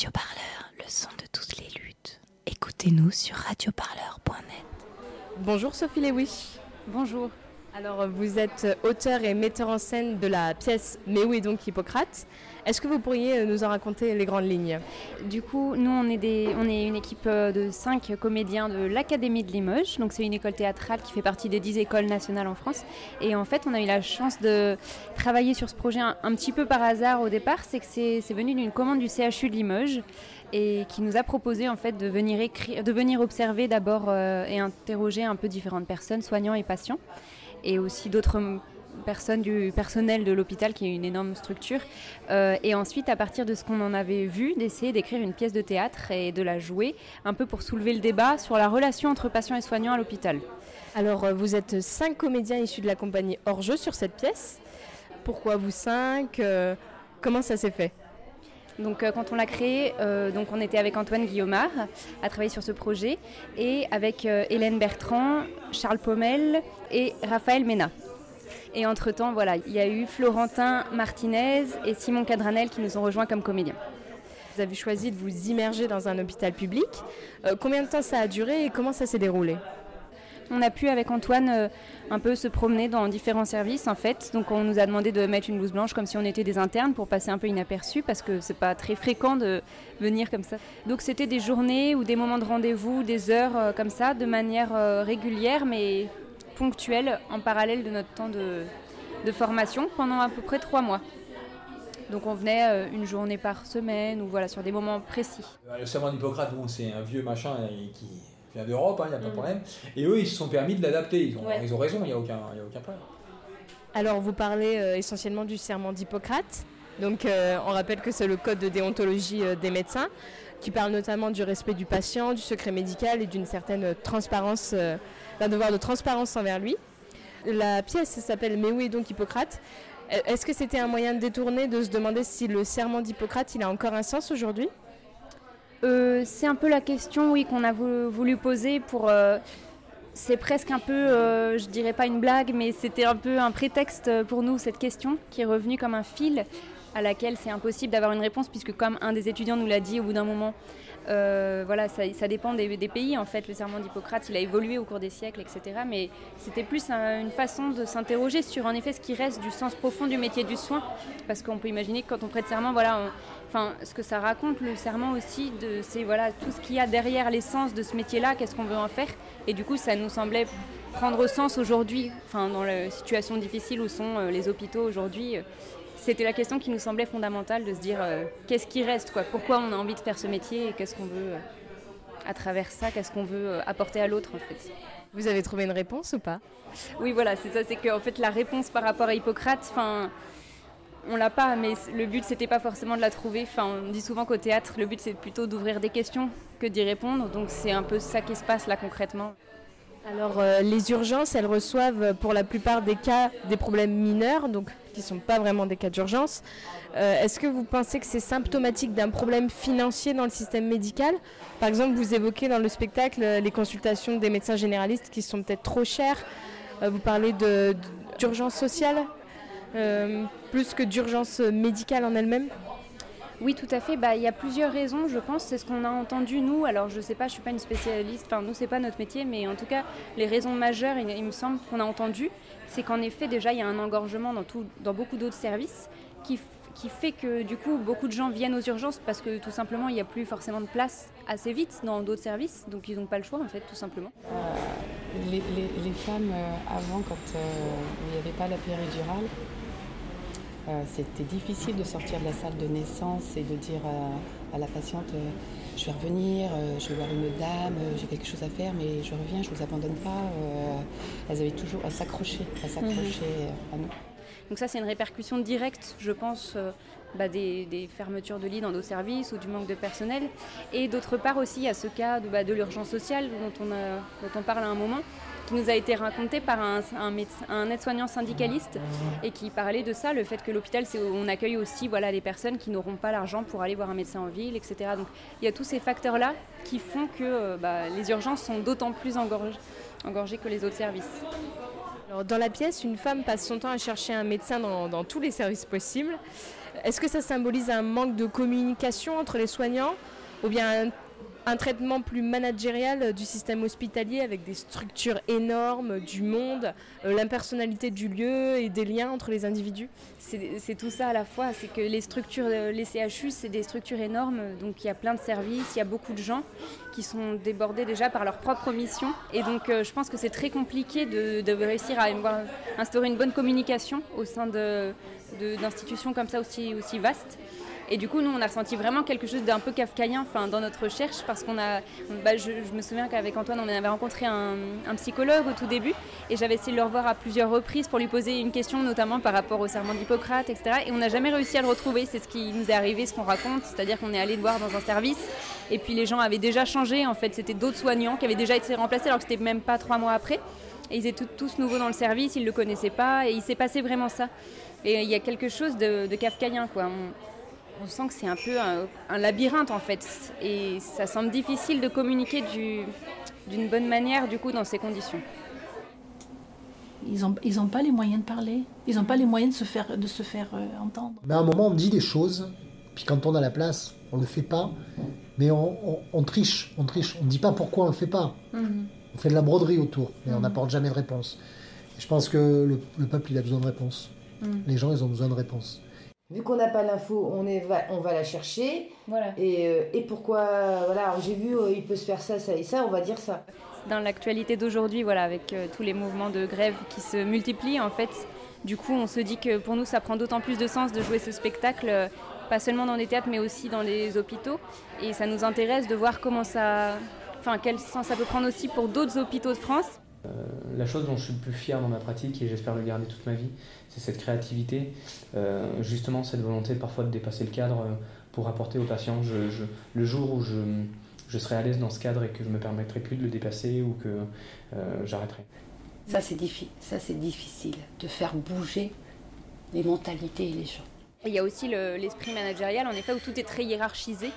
Radio Parleur, le son de toutes les luttes. Écoutez-nous sur radioparleur.net. Bonjour Sophie Lewis. Bonjour. Alors vous êtes auteur et metteur en scène de la pièce Mais où est donc Hippocrate Est-ce que vous pourriez nous en raconter les grandes lignes? Du coup, nous on est, une équipe de cinq comédiens de l'Académie de Limoges. Donc c'est une école théâtrale qui fait partie des dix écoles nationales en France. Et en fait, on a eu la chance de travailler sur ce projet un, un petit peu par hasard au départ. C'est que c'est venu d'une commande du CHU de Limoges et qui nous a proposé en fait de venir, écrire, de venir observer d'abord euh, et interroger un peu différentes personnes, soignants et patients et aussi d'autres personnes du personnel de l'hôpital qui est une énorme structure euh, et ensuite à partir de ce qu'on en avait vu d'essayer d'écrire une pièce de théâtre et de la jouer un peu pour soulever le débat sur la relation entre patients et soignants à l'hôpital. Alors euh, vous êtes cinq comédiens issus de la compagnie Hors-jeu sur cette pièce. Pourquoi vous cinq euh, Comment ça s'est fait? Donc euh, quand on l'a créé, euh, donc on était avec Antoine Guillaumard à travailler sur ce projet et avec euh, Hélène Bertrand, Charles Pommel et Raphaël Mena. Et entre-temps, voilà, il y a eu Florentin Martinez et Simon Cadranel qui nous ont rejoints comme comédiens. Vous avez choisi de vous immerger dans un hôpital public. combien de temps ça a duré et comment ça s'est déroulé? On a pu avec Antoine euh, un peu se promener dans différents services en fait. Donc on nous a demandé de mettre une blouse blanche comme si on était des internes pour passer un peu inaperçu parce que c'est pas très fréquent de venir comme ça. Donc c'était des journées ou des moments de rendez-vous, des heures euh, comme ça, de manière euh, régulière mais ponctuelle en parallèle de notre temps de, formation pendant à peu près trois mois. Donc on venait une journée par semaine ou voilà sur des moments précis. Le serment d'Hippocrate, bon, c'est un vieux machin qui vient d'Europe, il hein, n'y a pas de mm. problème. Et eux, ils se sont permis de l'adapter. Ils ont, ils ont raison, il n'y a, aucun, a aucun problème. Alors, vous parlez euh, essentiellement du serment d'Hippocrate. Donc, euh, on rappelle que c'est le code de déontologie euh, des médecins, qui parle notamment du respect du patient, du secret médical et d'une certaine transparence, d'un devoir de transparence envers lui. La pièce s'appelle Mais où est donc Hippocrate? Est-ce que c'était un moyen de détourner, de se demander si le serment d'Hippocrate, il a encore un sens aujourd'hui? Euh, c'est un peu la question, oui, qu'on a voulu, poser pour. Euh, c'est presque un peu, euh, je dirais pas une blague, mais c'était un peu un prétexte pour nous cette question qui est revenue comme un fil à laquelle c'est impossible d'avoir une réponse puisque comme un des étudiants nous l'a dit au bout d'un moment, voilà, ça, dépend des, pays en fait. Le serment d'Hippocrate, il a évolué au cours des siècles, etc. Mais c'était plus une façon de s'interroger sur en effet ce qui reste du sens profond du métier du soin, parce qu'on peut imaginer que quand on prête serment, voilà, on, enfin, ce que ça raconte le serment aussi, c'est voilà tout ce qu'il y a derrière l'essence de ce métier-là, qu'est-ce qu'on veut en faire. Et du coup, ça nous semblait prendre sens aujourd'hui, enfin, dans la situation difficile où sont euh, les hôpitaux aujourd'hui. Euh, c'était la question qui nous semblait fondamentale de se dire euh, qu'est-ce qui reste, quoi, pourquoi on a envie de faire ce métier et qu'est-ce qu'on veut à travers ça, qu'est-ce qu'on veut apporter à l'autre en fait? Vous avez trouvé une réponse ou pas? Oui, voilà, c'est ça, c'est qu'en fait la réponse par rapport à Hippocrate, enfin on l'a pas, mais le but c'était pas forcément de la trouver. Enfin, on dit souvent qu'au théâtre, le but c'est plutôt d'ouvrir des questions que d'y répondre. Donc c'est un peu ça qui se passe là concrètement. Alors euh, les urgences, elles reçoivent pour la plupart des cas des problèmes mineurs, donc qui ne sont pas vraiment des cas d'urgence. Euh, est-ce que vous pensez que c'est symptomatique d'un problème financier dans le système médical? Par exemple, vous évoquez dans le spectacle euh, les consultations des médecins généralistes qui sont peut-être trop chères. vous parlez d'urgence sociale euh, plus que d'urgence médicale en elle-même? Oui, tout à fait. Bah, il y a plusieurs raisons, je pense. C'est ce qu'on a entendu, nous. Alors, je ne sais pas, je ne suis pas une spécialiste. Enfin, nous, ce n'est pas notre métier. Mais en tout cas, les raisons majeures, il, me semble qu'on a entendu, c'est qu'en effet, déjà, il y a un engorgement dans, beaucoup d'autres services qui, fait que, du coup, beaucoup de gens viennent aux urgences parce que, tout simplement, il n'y a plus forcément de place assez vite dans d'autres services. Donc, ils n'ont pas le choix, en fait, tout simplement. Euh, les, femmes, euh, avant, quand il n'y avait pas la péridurale, euh, c'était difficile de sortir de la salle de naissance et de dire à, la patiente euh, je vais revenir, euh, je vais voir une dame, j'ai quelque chose à faire, mais je reviens, je ne vous abandonne pas. elles avaient toujours à s'accrocher, à s'accrocher mhm. à nous. Donc ça, c'est une répercussion directe, je pense, bah, des, fermetures de lits dans nos services ou du manque de personnel. Et d'autre part aussi, à ce cas de, bah, de l'urgence sociale dont on, dont on parle à un moment, qui nous a été raconté par un, aide-soignant syndicaliste et qui parlait de ça, le fait que l'hôpital, on accueille aussi voilà, les personnes qui n'auront pas l'argent pour aller voir un médecin en ville, etc. Donc il y a tous ces facteurs-là qui font que euh, bah, les urgences sont d'autant plus engorgées, que les autres services. Dans la pièce, une femme passe son temps à chercher un médecin dans, tous les services possibles. Est-ce que ça symbolise un manque de communication entre les soignants ou bien un un traitement plus managérial du système hospitalier avec des structures énormes, du monde, euh, l'impersonnalité du lieu et des liens entre les individus C'est tout ça à la fois. C'est que les structures, euh, les CHU, c'est des structures énormes. Donc il y a plein de services, il y a beaucoup de gens qui sont débordés déjà par leur propre mission. Et donc euh, je pense que c'est très compliqué de, réussir à instaurer une bonne communication au sein d'institutions comme ça aussi, aussi vastes. Et du coup, nous, on a ressenti vraiment quelque chose d'un peu kafkaïen dans notre recherche parce qu'on a. Bah, je, me souviens qu'avec Antoine, on avait rencontré un, psychologue au tout début et j'avais essayé de le revoir à plusieurs reprises pour lui poser une question, notamment par rapport au serment d'Hippocrate, etc. Et on n'a jamais réussi à le retrouver. C'est ce qui nous est arrivé, ce qu'on raconte. C'est-à-dire qu'on est allé le voir dans un service et puis les gens avaient déjà changé. En fait, c'était d'autres soignants qui avaient déjà été remplacés alors que c'était même pas trois mois après. Et ils étaient tous nouveaux dans le service, ils ne le connaissaient pas et il s'est passé vraiment ça. Et il y a quelque chose de, de kafkaïen, quoi sent que c'est un peu un, labyrinthe en fait. Et ça semble difficile de communiquer d'une bonne manière du coup dans ces conditions. Ils n'ont ils ont pas les moyens de parler, ils n'ont pas les moyens de se faire, de se faire euh, entendre. Mais à un moment, on dit des choses, puis quand on a la place, on ne le fait pas, mais on, triche, on triche, on ne dit pas pourquoi on ne le fait pas. Mhm. On fait de la broderie autour, mais on mhm. n'apporte jamais de réponse. Et je pense que le, peuple, il a besoin de réponses. Mhm. Les gens, ils ont besoin de réponses. Vu qu'on n'a pas l'info, on, va, on va la chercher. Voilà. Et, euh, et pourquoi, voilà, j'ai vu, euh, il peut se faire ça, ça et ça, on va dire ça. Dans l'actualité d'aujourd'hui, voilà, avec euh, tous les mouvements de grève qui se multiplient, en fait, du coup, on se dit que pour nous, ça prend d'autant plus de sens de jouer ce spectacle, pas seulement dans les théâtres, mais aussi dans les hôpitaux. Et ça nous intéresse de voir comment ça, enfin, quel sens ça peut prendre aussi pour d'autres hôpitaux de France. La chose dont je suis le plus fier dans ma pratique, et j'espère le garder toute ma vie, c'est cette créativité, euh, justement cette volonté parfois de dépasser le cadre euh, pour apporter aux patients. Je, le jour où je, je, serai à l'aise dans ce cadre et que je me permettrai plus de le dépasser ou que euh, j'arrêterai. Ça c'est difficile, ça c'est difficile de faire bouger les mentalités et les gens. Il y a aussi l'esprit managérial, en effet, où tout est très hiérarchisé.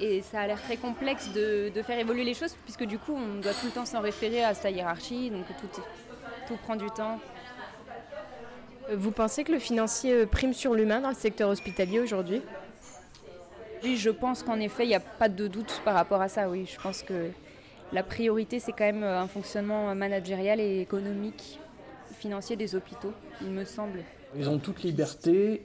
Et ça a l'air très complexe de, de, faire évoluer les choses, puisque du coup, on doit tout le temps s'en référer à sa hiérarchie, donc tout, tout prend du temps. Vous pensez que le financier euh, prime sur l'humain dans le secteur hospitalier aujourd'hui? Oui, je pense qu'en effet, il n'y a pas de doute par rapport à ça. Oui, je pense que la priorité, c'est quand même euh, un fonctionnement managérial et économique, financier des hôpitaux, il me semble. Ils ont toute liberté,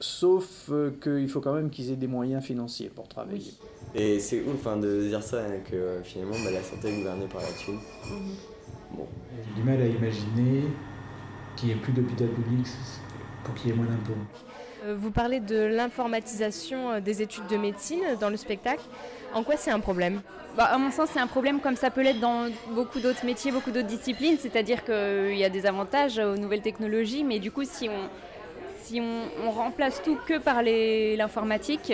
sauf euh, qu'il faut quand même qu'ils aient des moyens financiers pour travailler. Et c'est ouf hein, de dire ça, hein, que finalement bah, la santé est gouvernée par la thune. Mhm. Bon. J'ai du mal à imaginer qu'il n'y ait plus d'hôpital public pour qu'il y ait moins d'impôts. Euh, vous parlez de l'informatisation euh, des études de médecine dans le spectacle. En quoi c'est un problème? Bah, À mon sens, c'est un problème comme ça peut l'être dans beaucoup d'autres métiers, beaucoup d'autres disciplines. C'est-à-dire qu'il y a des avantages aux nouvelles technologies, mais du coup, si on, si on, on remplace tout que par l'informatique,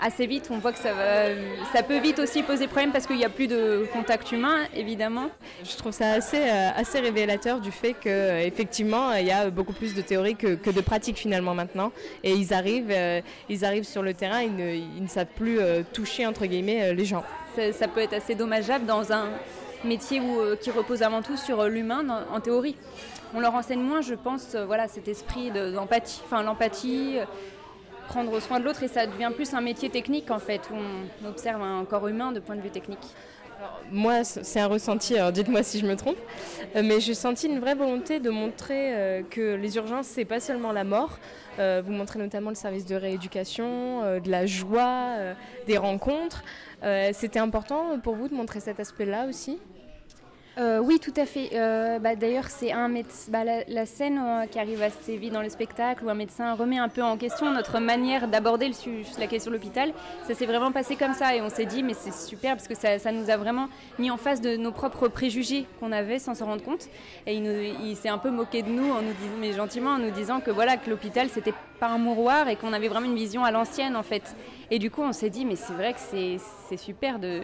assez vite, on voit que ça, ça peut vite aussi poser problème parce qu'il n'y a plus de contact humain, évidemment. Je trouve ça assez, euh, assez révélateur du fait qu'effectivement, il y a beaucoup plus de théorie que, que, de pratique finalement maintenant. Et ils arrivent, euh, ils arrivent sur le terrain, ils ne, ils ne savent plus euh, toucher, entre guillemets, les gens. Ça, peut être assez dommageable dans un métier où, qui repose avant tout sur l'humain en théorie. On leur enseigne moins, je pense, voilà, cet esprit d'empathie, enfin l'empathie, prendre soin de l'autre et ça devient plus un métier technique en fait, où on observe un corps humain de point de vue technique. Moi, c'est un ressenti, alors dites-moi si je me trompe, euh, mais j'ai senti une vraie volonté de montrer euh, que les urgences, c'est pas seulement la mort. Euh, vous montrez notamment le service de rééducation, de la joie, des rencontres. C'était important pour vous de montrer cet aspect-là aussi? Euh, oui, tout à fait. Euh, bah, d'ailleurs, c'est un bah, la, scène euh, qui arrive assez vite dans le spectacle où un médecin remet un peu en question notre manière d'aborder la question de l'hôpital. Ça s'est vraiment passé comme ça et on s'est dit, mais c'est super parce que ça, nous a vraiment mis en face de nos propres préjugés qu'on avait sans s'en rendre compte. Et il, s'est un peu moqué de nous en nous disant, mais gentiment, en nous disant que voilà que l'hôpital c'était pas un mouroir et qu'on avait vraiment une vision à l'ancienne en fait. Et du coup, on s'est dit, mais c'est vrai que c'est super de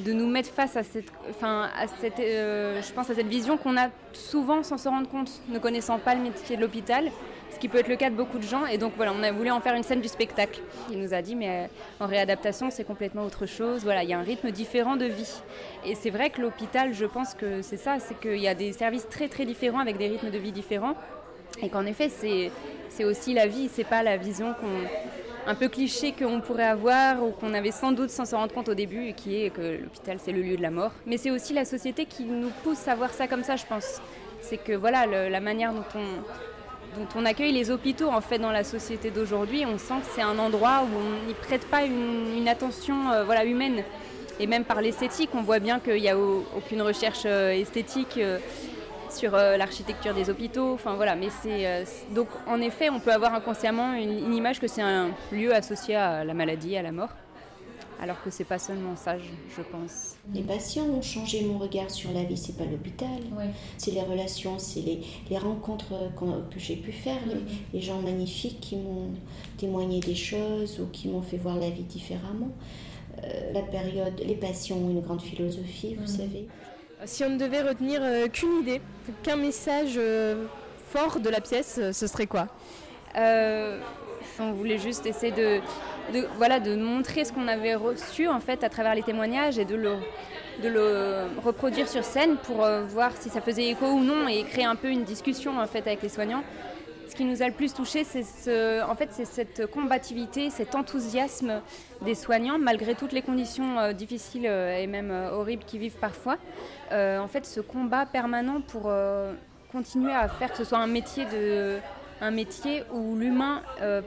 de nous mettre face à cette, enfin, à cette, euh, je pense à cette vision qu'on a souvent sans se rendre compte, ne connaissant pas le métier de l'hôpital, ce qui peut être le cas de beaucoup de gens. Et donc voilà, on a voulu en faire une scène du spectacle. Il nous a dit, mais euh, en réadaptation, c'est complètement autre chose. Voilà, il y a un rythme différent de vie. Et c'est vrai que l'hôpital, je pense que c'est ça, c'est qu'il y a des services très très différents avec des rythmes de vie différents. Et qu'en effet, c'est aussi la vie, c'est pas la vision un peu cliché qu'on pourrait avoir ou qu'on avait sans doute sans s'en rendre compte au début, qui est que l'hôpital c'est le lieu de la mort. Mais c'est aussi la société qui nous pousse à voir ça comme ça, je pense. C'est que voilà, la manière dont on, dont on accueille les hôpitaux en fait dans la société d'aujourd'hui, on sent que c'est un endroit où on n'y prête pas une, attention euh, voilà, humaine. Et même par l'esthétique, on voit bien qu'il n'y a aucune recherche euh, esthétique. Euh, sur euh, l'architecture des hôpitaux. Enfin voilà, mais c'est euh, donc en effet, on peut avoir inconsciemment une, image que c'est un lieu associé à la maladie, à la mort, alors que c'est pas seulement ça, je, pense. Les patients ont changé mon regard sur la vie. C'est pas l'hôpital, c'est les relations, c'est les, les, rencontres que j'ai pu faire, les, gens magnifiques qui m'ont témoigné des choses ou qui m'ont fait voir la vie différemment. Euh, la période, les patients ont une grande philosophie, vous savez. Si on ne devait retenir euh, qu'une idée, qu'un message euh, fort de la pièce, euh, ce serait quoi? On voulait juste essayer de, montrer ce qu'on avait reçu en fait à travers les témoignages et de le, de le reproduire sur scène pour voir si ça faisait écho ou non et créer un peu une discussion en fait avec les soignants ce qui nous a le plus touché, c'est ce, en fait, cette combativité, cet enthousiasme des soignants, malgré toutes les conditions euh, difficiles euh, et même euh, horribles qu'ils vivent parfois. en fait, ce combat permanent pour continuer à faire que ce soit un métier de un métier où l'humain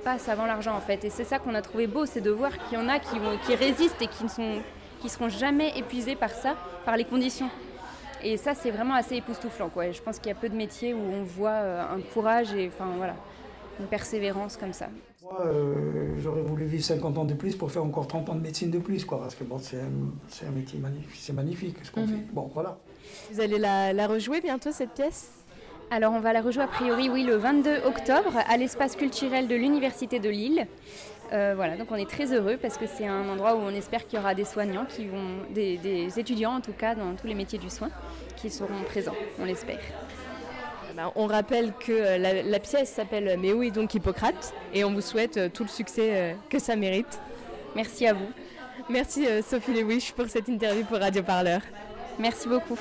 passe avant l'argent en fait et c'est ça qu'on a trouvé beau c'est de voir qu'il y en a qui, qui résistent et qui ne sont qui seront jamais épuisés par ça par les conditions et ça, c'est vraiment assez époustouflant. Quoi. je pense qu'il y a peu de métiers où on voit euh, un courage et enfin, voilà, une persévérance comme ça. Moi, euh, j'aurais voulu vivre 50 ans de plus pour faire encore 30 ans de médecine de plus, quoi, parce que bon, c'est un, métier magnifique, c'est magnifique ce qu'on mhm. fait. Bon, voilà. Vous allez la, la rejouer bientôt, cette pièce? Alors on va la rejouer a priori oui le 22 octobre à l'espace culturel de l'Université de Lille. Euh, voilà, donc on est très heureux parce que c'est un endroit où on espère qu'il y aura des soignants, qui vont, des, étudiants en tout cas dans tous les métiers du soin, qui seront présents, on l'espère. Eh ben, on rappelle que euh, la, pièce s'appelle Mais oui donc Hippocrate et on vous souhaite euh, tout le succès que ça mérite. Merci à vous. Merci Sophie Lewis pour cette interview pour Radio Parleur. Merci beaucoup.